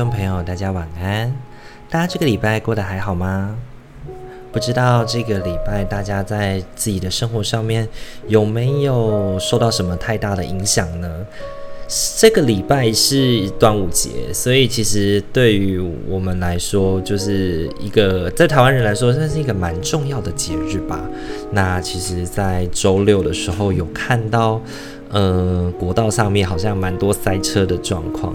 众朋友，大家晚安。大家这个礼拜过得还好吗？不知道这个礼拜大家在自己的生活上面有没有受到什么太大的影响呢？这个礼拜是端午节，所以其实对于我们来说，就是一个在台湾人来说，算是一个蛮重要的节日吧。那其实，在周六的时候有看到。嗯，国道上面好像蛮多塞车的状况，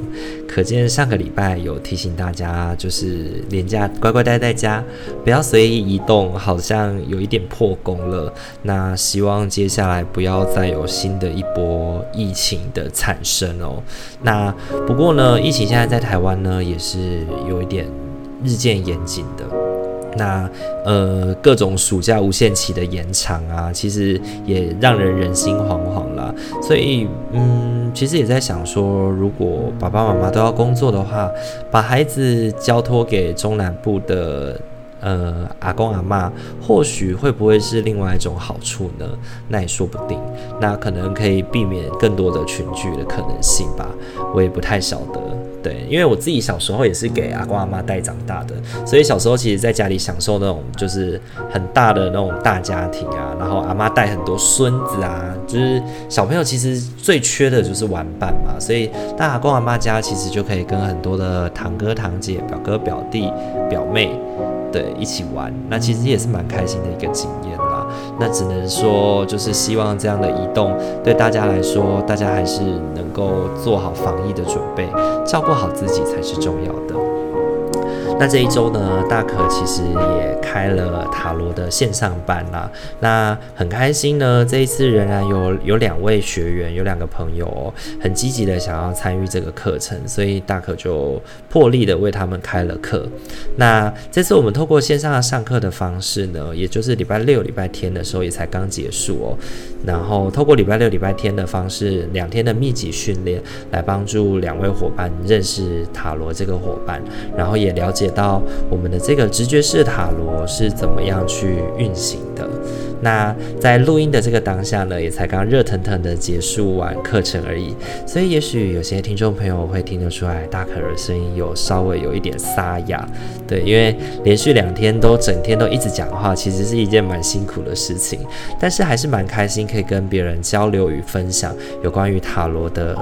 可见上个礼拜有提醒大家，就是连假乖乖待在家，不要随意移动，好像有一点破功了。那希望接下来不要再有新的一波疫情的产生哦。那不过呢，疫情现在在台湾呢也是有一点日渐严谨的。那呃，各种暑假无限期的延长啊，其实也让人人心惶惶啦。所以，嗯，其实也在想说，如果爸爸妈妈都要工作的话，把孩子交托给中南部的呃阿公阿嬷，或许会不会是另外一种好处呢？那也说不定。那可能可以避免更多的群聚的可能性吧。我也不太晓得。对，因为我自己小时候也是给阿公阿妈带长大的，所以小时候其实在家里享受那种就是很大的那种大家庭啊，然后阿妈带很多孙子啊，就是小朋友其实最缺的就是玩伴嘛，所以到阿公阿妈家其实就可以跟很多的堂哥堂姐、表哥表弟、表妹，对，一起玩，那其实也是蛮开心的一个经验。那只能说就是希望这样的移动对大家来说，大家还是能够做好防疫的准备，照顾好自己才是重要的。那这一周呢，大可其实也开了塔罗的线上班啦。那很开心呢，这一次仍然有有两位学员，有两个朋友哦，很积极的想要参与这个课程，所以大可就破例的为他们开了课。那这次我们透过线上上课的方式呢，也就是礼拜六、礼拜天的时候也才刚结束哦。然后透过礼拜六、礼拜天的方式，两天的密集训练，来帮助两位伙伴认识塔罗这个伙伴，然后也了解。写到我们的这个直觉式塔罗是怎么样去运行的？那在录音的这个当下呢，也才刚热腾腾的结束完课程而已，所以也许有些听众朋友会听得出来，大可的声音有稍微有一点沙哑，对，因为连续两天都整天都一直讲话，其实是一件蛮辛苦的事情，但是还是蛮开心，可以跟别人交流与分享有关于塔罗的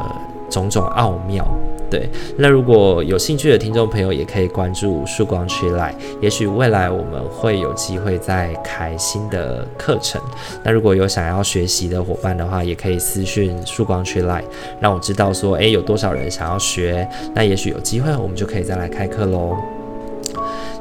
种种奥妙。对，那如果有兴趣的听众朋友，也可以关注曙光区来也许未来我们会有机会再开新的课程。那如果有想要学习的伙伴的话，也可以私讯曙光区来让我知道说，诶，有多少人想要学，那也许有机会我们就可以再来开课喽。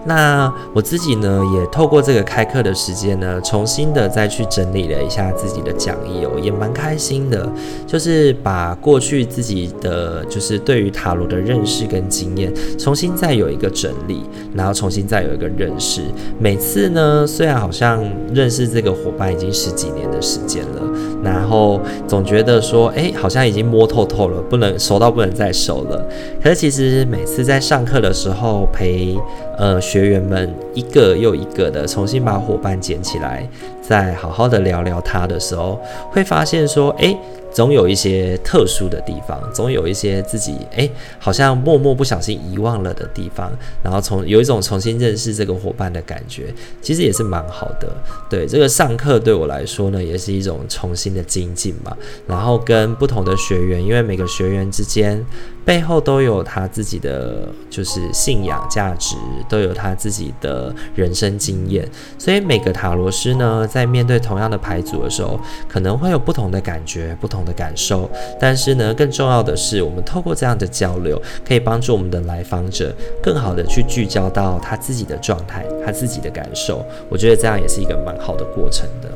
那我自己呢，也透过这个开课的时间呢，重新的再去整理了一下自己的讲义哦，也蛮开心的，就是把过去自己的就是对于塔罗的认识跟经验，重新再有一个整理，然后重新再有一个认识。每次呢，虽然好像认识这个伙伴已经十几年的时间了，然后总觉得说，哎，好像已经摸透透了，不能熟到不能再熟了。可是其实每次在上课的时候陪。呃，学员们一个又一个的重新把伙伴捡起来，在好好的聊聊他的时候，会发现说，诶。总有一些特殊的地方，总有一些自己诶，好像默默不小心遗忘了的地方，然后从有一种重新认识这个伙伴的感觉，其实也是蛮好的。对，这个上课对我来说呢，也是一种重新的精进嘛。然后跟不同的学员，因为每个学员之间背后都有他自己的就是信仰价值，都有他自己的人生经验，所以每个塔罗师呢，在在面对同样的牌组的时候，可能会有不同的感觉，不同的感受，但是呢，更重要的是，我们透过这样的交流，可以帮助我们的来访者更好的去聚焦到他自己的状态，他自己的感受。我觉得这样也是一个蛮好的过程的。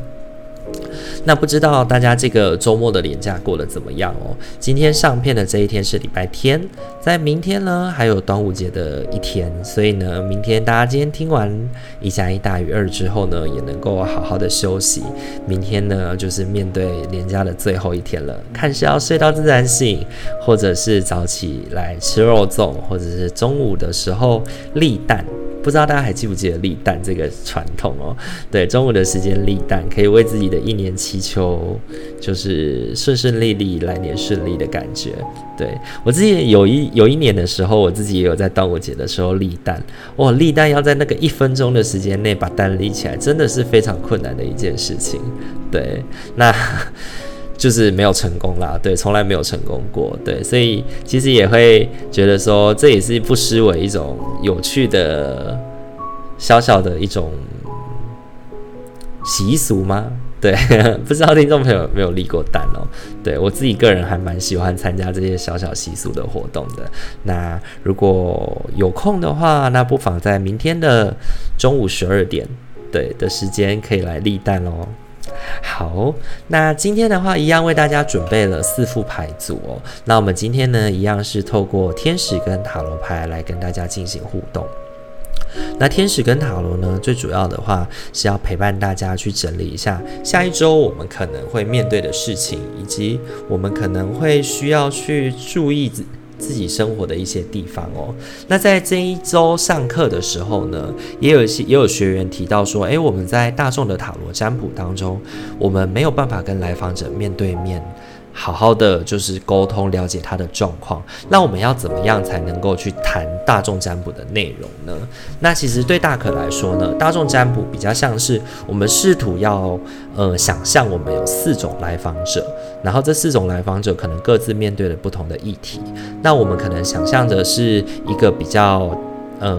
那不知道大家这个周末的连假过得怎么样哦？今天上片的这一天是礼拜天，在明天呢还有端午节的一天，所以呢，明天大家今天听完一加一大于二之后呢，也能够好好的休息。明天呢，就是面对连假的最后一天了，看是要睡到自然醒，或者是早起来吃肉粽，或者是中午的时候立蛋。不知道大家还记不记得立蛋这个传统哦？对，中午的时间立蛋，可以为自己的一年祈求，就是顺顺利利，来年顺利的感觉。对，我自己有一有一年的时候，我自己也有在端午节的时候立蛋。哇，立蛋要在那个一分钟的时间内把蛋立起来，真的是非常困难的一件事情。对，那。就是没有成功啦，对，从来没有成功过，对，所以其实也会觉得说，这也是不失为一种有趣的小小的一种习俗吗？对，不知道听众朋友有没有立过蛋哦？对，我自己个人还蛮喜欢参加这些小小习俗的活动的。那如果有空的话，那不妨在明天的中午十二点，对的时间可以来立蛋哦。好，那今天的话，一样为大家准备了四副牌组哦。那我们今天呢，一样是透过天使跟塔罗牌来跟大家进行互动。那天使跟塔罗呢，最主要的话是要陪伴大家去整理一下下一周我们可能会面对的事情，以及我们可能会需要去注意自己生活的一些地方哦。那在这一周上课的时候呢，也有一些也有学员提到说，诶，我们在大众的塔罗占卜当中，我们没有办法跟来访者面对面。好好的就是沟通，了解他的状况。那我们要怎么样才能够去谈大众占卜的内容呢？那其实对大可来说呢，大众占卜比较像是我们试图要呃想象我们有四种来访者，然后这四种来访者可能各自面对了不同的议题。那我们可能想象的是一个比较呃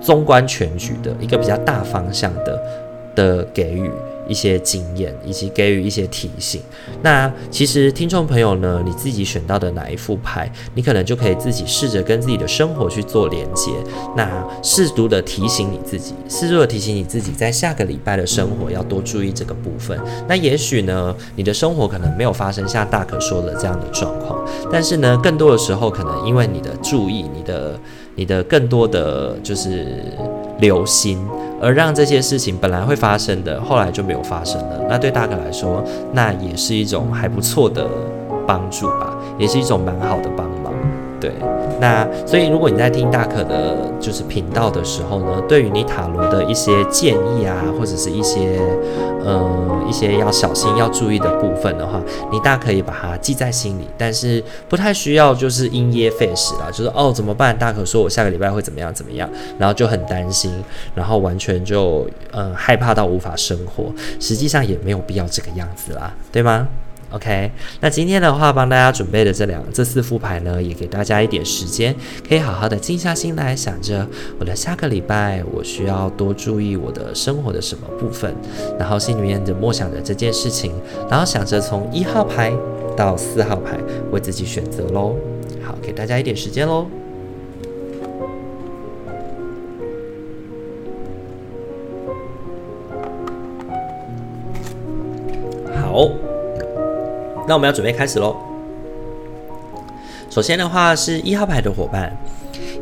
纵观全局的一个比较大方向的的给予。一些经验，以及给予一些提醒。那其实听众朋友呢，你自己选到的哪一副牌，你可能就可以自己试着跟自己的生活去做连接。那适度的提醒你自己，适度的提醒你自己，在下个礼拜的生活要多注意这个部分。那也许呢，你的生活可能没有发生像大可说的这样的状况，但是呢，更多的时候可能因为你的注意，你的你的更多的就是留心。而让这些事情本来会发生的，后来就没有发生了。那对大哥来说，那也是一种还不错的帮助吧，也是一种蛮好的帮。对，那所以如果你在听大可的，就是频道的时候呢，对于你塔罗的一些建议啊，或者是一些，呃，一些要小心要注意的部分的话，你大可以把它记在心里，但是不太需要就是因噎废食啦，就是哦怎么办？大可说我下个礼拜会怎么样怎么样，然后就很担心，然后完全就呃害怕到无法生活，实际上也没有必要这个样子啦，对吗？？OK，那今天的话，帮大家准备的这两这四副牌呢，也给大家一点时间，可以好好的静下心来，想着我的下个礼拜我需要多注意我的生活的什么部分，然后心里面就默想着这件事情，然后想着从一号牌到四号牌为自己选择喽。好，给大家一点时间喽。那我们要准备开始喽。首先的话是一号牌的伙伴，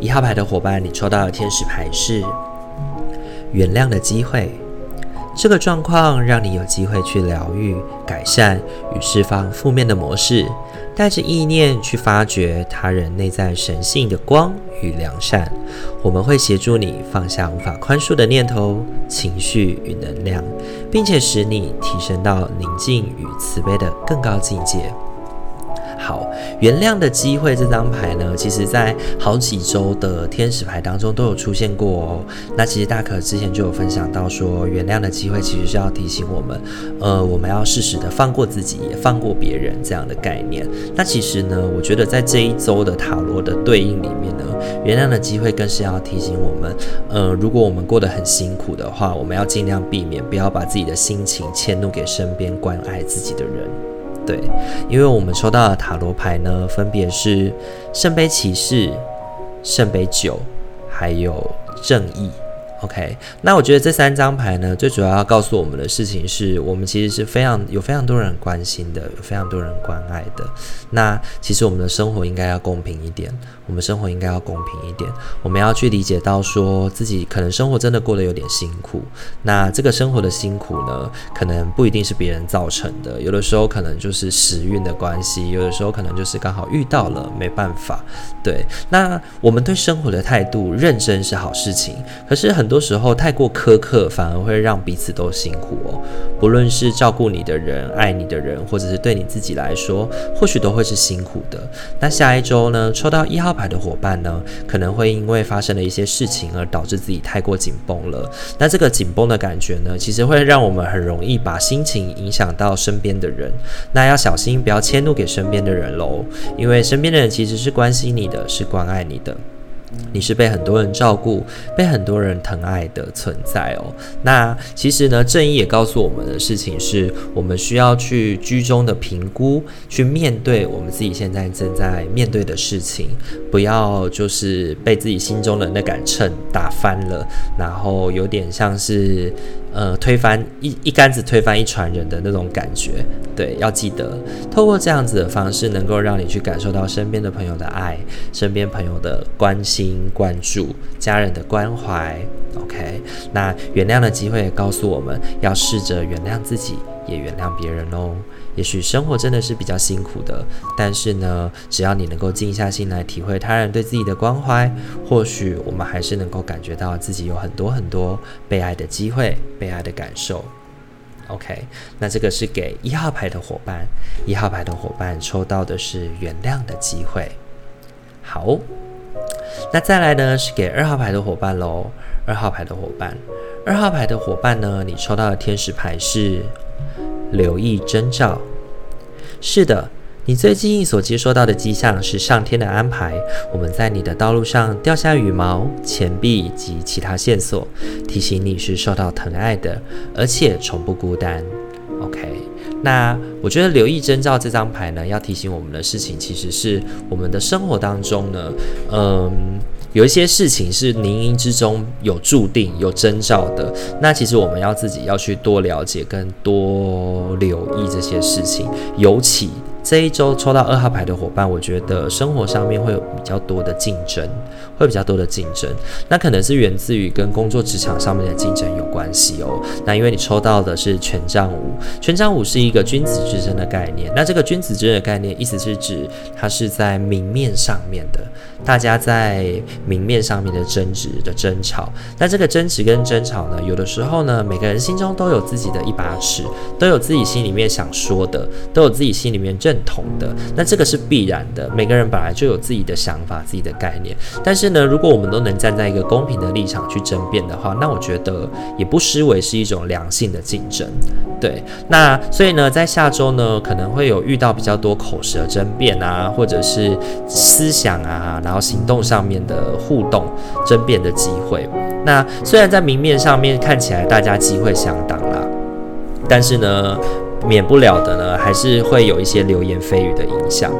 一号牌的伙伴，你抽到的天使牌是原谅的机会。这个状况让你有机会去疗愈、改善与释放负面的模式，带着意念去发掘他人内在神性的光与良善。我们会协助你放下无法宽恕的念头、情绪与能量，并且使你提升到宁静与慈悲的更高境界。好，原谅的机会这张牌呢，其实在好几周的天使牌当中都有出现过哦。那其实大可之前就有分享到说，原谅的机会其实是要提醒我们，呃，我们要适时的放过自己，也放过别人这样的概念。那其实呢，我觉得在这一周的塔罗的对应里面呢，原谅的机会更是要提醒我们，呃，如果我们过得很辛苦的话，我们要尽量避免，不要把自己的心情迁怒给身边关爱自己的人。对，因为我们抽到的塔罗牌呢，分别是圣杯骑士、圣杯九，还有正义。OK，那我觉得这三张牌呢，最主要要告诉我们的事情是，我们其实是非常有非常多人关心的，有非常多人关爱的。那其实我们的生活应该要公平一点，我们生活应该要公平一点。我们要去理解到，说自己可能生活真的过得有点辛苦。那这个生活的辛苦呢，可能不一定是别人造成的，有的时候可能就是时运的关系，有的时候可能就是刚好遇到了，没办法。对，那我们对生活的态度认真是好事情，可是很多。很多时候太过苛刻，反而会让彼此都辛苦哦。不论是照顾你的人、爱你的人，或者是对你自己来说，或许都会是辛苦的。那下一周呢，抽到一号牌的伙伴呢，可能会因为发生了一些事情而导致自己太过紧绷了。那这个紧绷的感觉呢，其实会让我们很容易把心情影响到身边的人。那要小心，不要迁怒给身边的人喽，因为身边的人其实是关心你的，是关爱你的。你是被很多人照顾、被很多人疼爱的存在哦。那其实呢，正义也告诉我们的事情是，我们需要去居中的评估，去面对我们自己现在正在面对的事情，不要就是被自己心中的那杆秤打翻了，然后有点像是。呃，推翻一一竿子推翻一船人的那种感觉，对，要记得透过这样子的方式，能够让你去感受到身边的朋友的爱，身边朋友的关心、关注，家人的关怀。OK，那原谅的机会也告诉我们要试着原谅自己，也原谅别人哦。也许生活真的是比较辛苦的，但是呢，只要你能够静下心来体会他人对自己的关怀，或许我们还是能够感觉到自己有很多很多被爱的机会、被爱的感受。OK，那这个是给一号牌的伙伴，一号牌的伙伴抽到的是原谅的机会。好，那再来呢是给二号牌的伙伴喽，二号牌的伙伴，二号牌的伙伴呢，你抽到的天使牌是。留意征兆，是的，你最近所接收到的迹象是上天的安排。我们在你的道路上掉下羽毛、钱币及其他线索，提醒你是受到疼爱的，而且从不孤单。OK，那我觉得留意征兆这张牌呢，要提醒我们的事情，其实是我们的生活当中呢，嗯。有一些事情是冥冥之中有注定、有征兆的，那其实我们要自己要去多了解跟多留意这些事情，尤其。这一周抽到二号牌的伙伴，我觉得生活上面会有比较多的竞争，会比较多的竞争。那可能是源自于跟工作职场上面的竞争有关系哦。那因为你抽到的是权杖五，权杖五是一个君子之争的概念。那这个君子之争的概念，意思是指它是在明面上面的，大家在明面上面的争执的争吵。那这个争执跟争吵呢，有的时候呢，每个人心中都有自己的一把尺，都有自己心里面想说的，都有自己心里面正。认同的，那这个是必然的。每个人本来就有自己的想法、自己的概念。但是呢，如果我们都能站在一个公平的立场去争辩的话，那我觉得也不失为是一种良性的竞争。对，那所以呢，在下周呢，可能会有遇到比较多口舌争辩啊，或者是思想啊，然后行动上面的互动、争辩的机会。那虽然在明面上面看起来大家机会相当啦，但是呢。免不了的呢，还是会有一些流言蜚语的影响。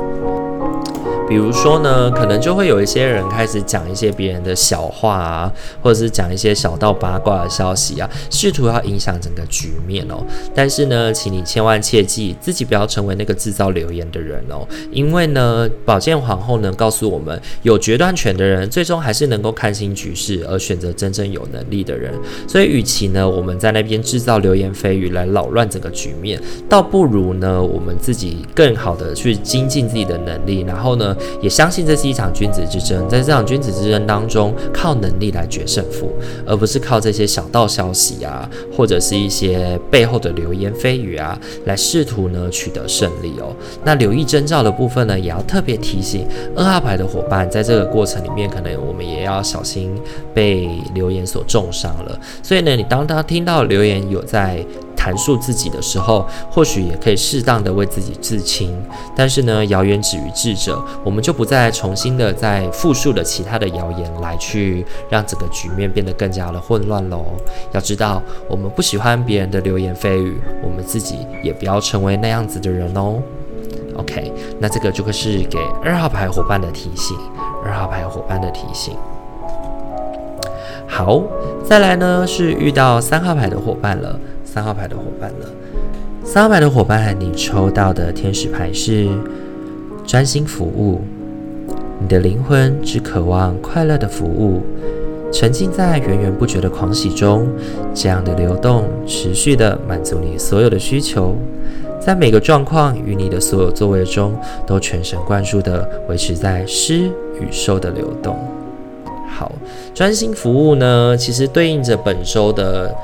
比如说呢，可能就会有一些人开始讲一些别人的小话啊，或者是讲一些小道八卦的消息啊，试图要影响整个局面哦。但是呢，请你千万切记，自己不要成为那个制造流言的人哦。因为呢，宝剑皇后呢告诉我们，有决断权的人，最终还是能够看清局势，而选择真正有能力的人。所以，与其呢我们在那边制造流言蜚语来扰乱整个局面，倒不如呢我们自己更好的去精进自己的能力，然后呢。也相信这是一场君子之争，在这场君子之争当中，靠能力来决胜负，而不是靠这些小道消息啊，或者是一些背后的流言蜚语啊，来试图呢取得胜利哦。那留意征兆的部分呢，也要特别提醒二号牌的伙伴，在这个过程里面，可能我们也要小心被流言所重伤了。所以呢，你当他听到留言有在。阐述自己的时候，或许也可以适当的为自己自清。但是呢，谣言止于智者，我们就不再重新的再复述了其他的谣言来去让整个局面变得更加的混乱喽。要知道，我们不喜欢别人的流言蜚语，我们自己也不要成为那样子的人哦。OK，那这个就会是给二号牌伙伴的提醒，二号牌伙伴的提醒。好，再来呢是遇到三号牌的伙伴了，三号牌的伙伴了，三号牌的伙伴，你抽到的天使牌是专心服务，你的灵魂只渴望快乐的服务，沉浸在源源不绝的狂喜中，这样的流动持续的满足你所有的需求。在每个状况与你的所有作为中，都全神贯注地维持在施与受的流动。好，专心服务呢，其实对应着本周的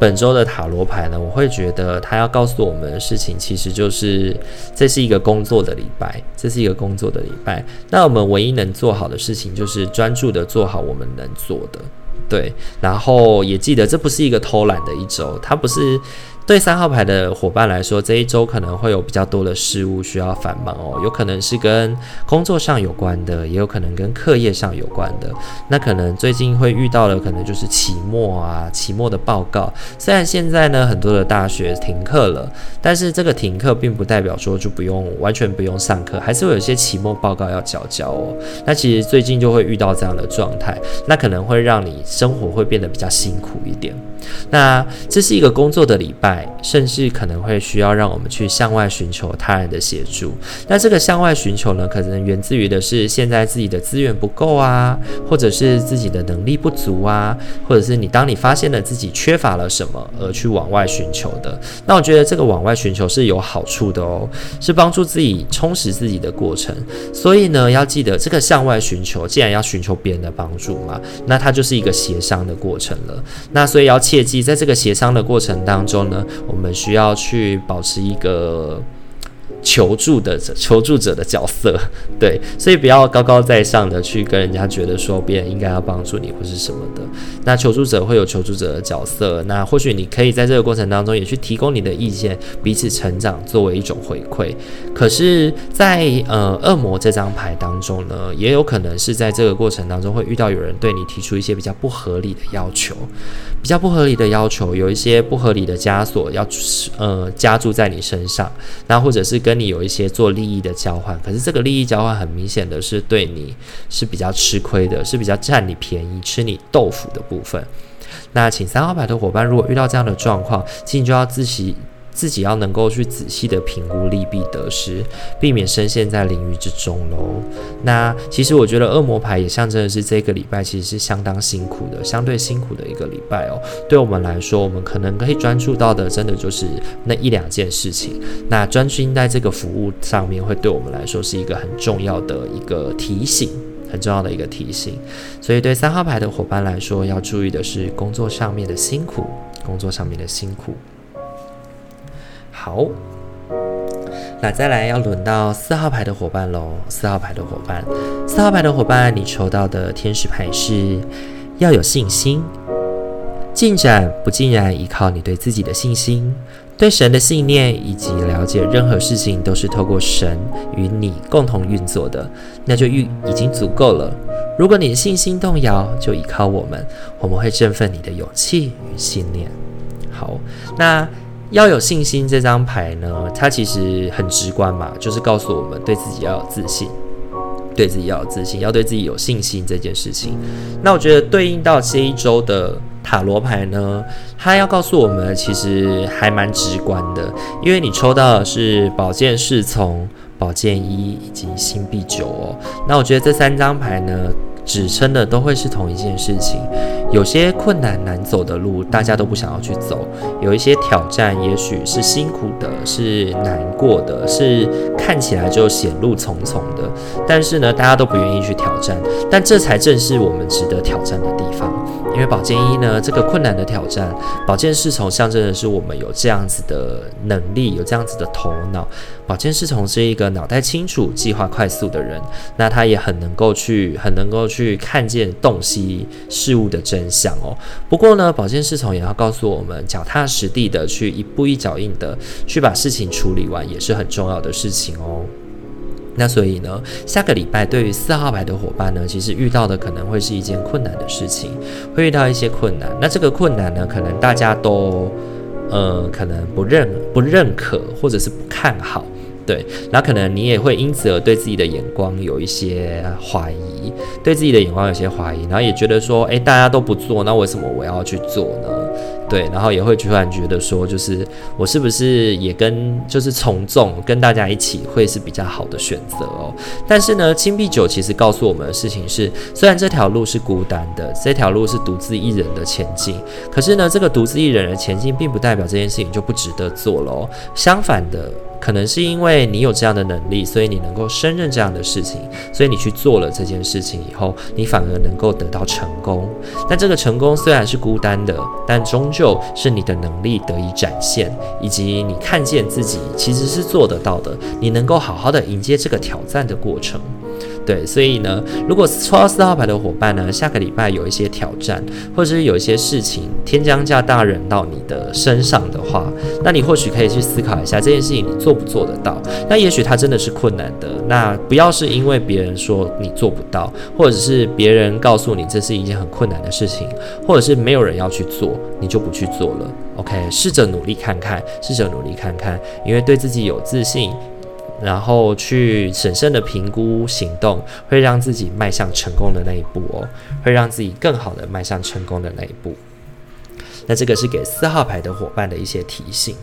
本周的塔罗牌呢，我会觉得他要告诉我们的事情，其实就是这是一个工作的礼拜，这是一个工作的礼拜。那我们唯一能做好的事情，就是专注的做好我们能做的。对，然后也记得，这不是一个偷懒的一周，它不是。对三号牌的伙伴来说，这一周可能会有比较多的事物需要繁忙哦，有可能是跟工作上有关的，也有可能跟课业上有关的。那可能最近会遇到的，可能就是期末啊，期末的报告。虽然现在呢，很多的大学停课了，但是这个停课并不代表说就不用完全不用上课，还是会有一些期末报告要交交哦。那其实最近就会遇到这样的状态，那可能会让你生活会变得比较辛苦一点。那这是一个工作的礼拜，甚至可能会需要让我们去向外寻求他人的协助。那这个向外寻求呢，可能源自于的是现在自己的资源不够啊，或者是自己的能力不足啊，或者是你当你发现了自己缺乏了什么而去往外寻求的。那我觉得这个往外寻求是有好处的哦，是帮助自己充实自己的过程。所以呢，要记得这个向外寻求，既然要寻求别人的帮助嘛，那它就是一个协商的过程了。那所以要。切记，在这个协商的过程当中呢，我们需要去保持一个。求助的求助者的角色，对，所以不要高高在上的去跟人家觉得说别人应该要帮助你或是什么的。那求助者会有求助者的角色，那或许你可以在这个过程当中也去提供你的意见，彼此成长作为一种回馈。可是在，呃恶魔这张牌当中呢，也有可能是在这个过程当中会遇到有人对你提出一些比较不合理的要求，比较不合理的要求，有一些不合理的枷锁要呃加注在你身上，那或者是跟跟你有一些做利益的交换，可是这个利益交换很明显的是对你是比较吃亏的，是比较占你便宜、吃你豆腐的部分。那请三号牌的伙伴，如果遇到这样的状况，请你就要自己。自己要能够去仔细的评估利弊得失，避免深陷在囹圄之中喽。那其实我觉得恶魔牌也象征的是这个礼拜其实是相当辛苦的，相对辛苦的一个礼拜哦。对我们来说，我们可能可以专注到的，真的就是那一两件事情。那专心在这个服务上面，会对我们来说是一个很重要的一个提醒，很重要的一个提醒。所以对三号牌的伙伴来说，要注意的是工作上面的辛苦，工作上面的辛苦。好，那再来要轮到四号牌的伙伴喽。四号牌的伙伴，四号牌的伙伴，你抽到的天使牌是要有信心。进展不尽然依靠你对自己的信心，对神的信念以及了解任何事情都是透过神与你共同运作的，那就已已经足够了。如果你的信心动摇，就依靠我们，我们会振奋你的勇气与信念。好，那。要有信心，这张牌呢，它其实很直观嘛，就是告诉我们对自己要有自信，对自己要有自信，要对自己有信心这件事情。那我觉得对应到这一周的塔罗牌呢，它要告诉我们，其实还蛮直观的，因为你抽到的是宝剑侍从、宝剑一以及星币九哦。那我觉得这三张牌呢，指称的都会是同一件事情，有些困难难走的路，大家都不想要去走；有一些挑战，也许是辛苦的，是难过的，是看起来就险路重重的，但是呢，大家都不愿意去挑战。但这才正是我们值得挑战的地方。因为宝剑一呢，这个困难的挑战，宝剑侍从象征的是我们有这样子的能力，有这样子的头脑。宝剑侍从是一个脑袋清楚、计划快速的人，那他也很能够去，很能够去看见、洞悉事物的真相哦。不过呢，宝剑侍从也要告诉我们，脚踏实地的去一步一脚印的去把事情处理完，也是很重要的事情哦。那所以呢，下个礼拜对于四号牌的伙伴呢，其实遇到的可能会是一件困难的事情，会遇到一些困难。那这个困难呢，可能大家都，呃，可能不认不认可，或者是不看好。对，那可能你也会因此而对自己的眼光有一些怀疑，对自己的眼光有些怀疑，然后也觉得说，哎，大家都不做，那为什么我要去做呢？对，然后也会突然觉得说，就是我是不是也跟就是从众，跟大家一起会是比较好的选择哦。但是呢，青碧九其实告诉我们的事情是，虽然这条路是孤单的，这条路是独自一人的前进，可是呢，这个独自一人的前进，并不代表这件事情就不值得做喽。相反的。可能是因为你有这样的能力，所以你能够胜任这样的事情，所以你去做了这件事情以后，你反而能够得到成功。但这个成功虽然是孤单的，但终究就是你的能力得以展现，以及你看见自己其实是做得到的，你能够好好的迎接这个挑战的过程。对，所以呢，如果抽到四号牌的伙伴呢，下个礼拜有一些挑战，或者是有一些事情天将降大任到你的身上的话，那你或许可以去思考一下这件事情你做不做得到。那也许它真的是困难的，那不要是因为别人说你做不到，或者是别人告诉你这是一件很困难的事情，或者是没有人要去做，你就不去做了。OK，试着努力看看，试着努力看看，因为对自己有自信。然后去审慎的评估行动，会让自己迈向成功的那一步哦，会让自己更好的迈向成功的那一步。那这个是给四号牌的伙伴的一些提醒。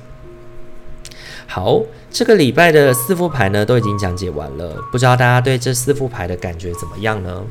好，这个礼拜的四副牌呢，都已经讲解完了，不知道大家对这四副牌的感觉怎么样呢？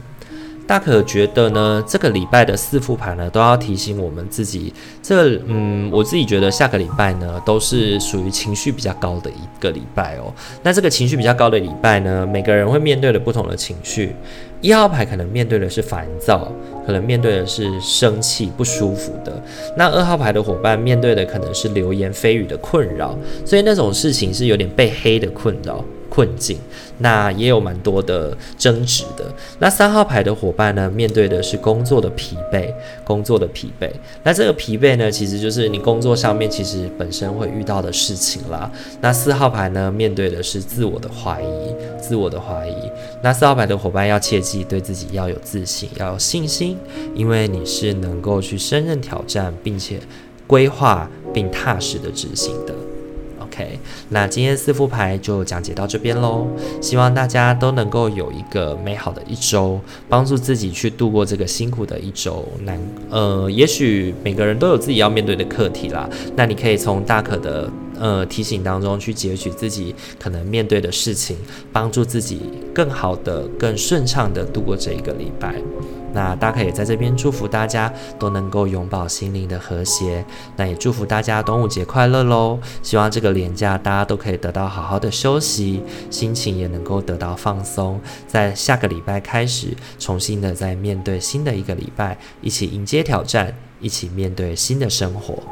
大可觉得呢，这个礼拜的四副牌呢，都要提醒我们自己。这，嗯，我自己觉得下个礼拜呢，都是属于情绪比较高的一个礼拜哦。那这个情绪比较高的礼拜呢，每个人会面对的不同的情绪。一号牌可能面对的是烦躁，可能面对的是生气、不舒服的。那二号牌的伙伴面对的可能是流言蜚语的困扰，所以那种事情是有点被黑的困扰。困境，那也有蛮多的争执的。那三号牌的伙伴呢，面对的是工作的疲惫，工作的疲惫。那这个疲惫呢，其实就是你工作上面其实本身会遇到的事情啦。那四号牌呢，面对的是自我的怀疑，自我的怀疑。那四号牌的伙伴要切记，对自己要有自信，要有信心，因为你是能够去胜任挑战，并且规划并踏实的执行的。那今天四副牌就讲解到这边喽。希望大家都能够有一个美好的一周，帮助自己去度过这个辛苦的一周。难，呃，也许每个人都有自己要面对的课题啦。那你可以从大可的呃提醒当中去截取自己可能面对的事情，帮助自己更好的、更顺畅的度过这一个礼拜。那大可也在这边祝福大家都能够永葆心灵的和谐。那也祝福大家端午节快乐喽！希望这个年假大家都可以得到好好的休息，心情也能够得到放松。在下个礼拜开始，重新的再面对新的一个礼拜，一起迎接挑战，一起面对新的生活。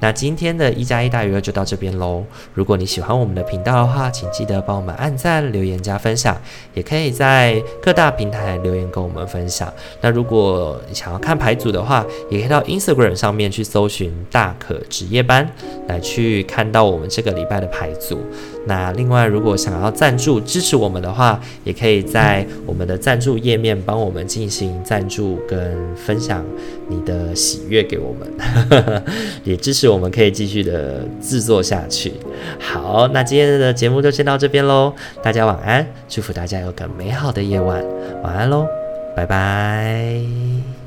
那今天的一加一大于二就到这边喽。如果你喜欢我们的频道的话，请记得帮我们按赞、留言、加分享，也可以在各大平台留言跟我们分享。那如果你想要看牌组的话，也可以到 Instagram 上面去搜寻大可值夜班，来去看到我们这个礼拜的牌组。那另外，如果想要赞助支持我们的话，也可以在我们的赞助页面帮我们进行赞助跟分享你的喜悦给我们，也支持我们可以继续的制作下去。好，那今天的节目就先到这边喽，大家晚安，祝福大家有个美好的夜晚，晚安喽，拜拜。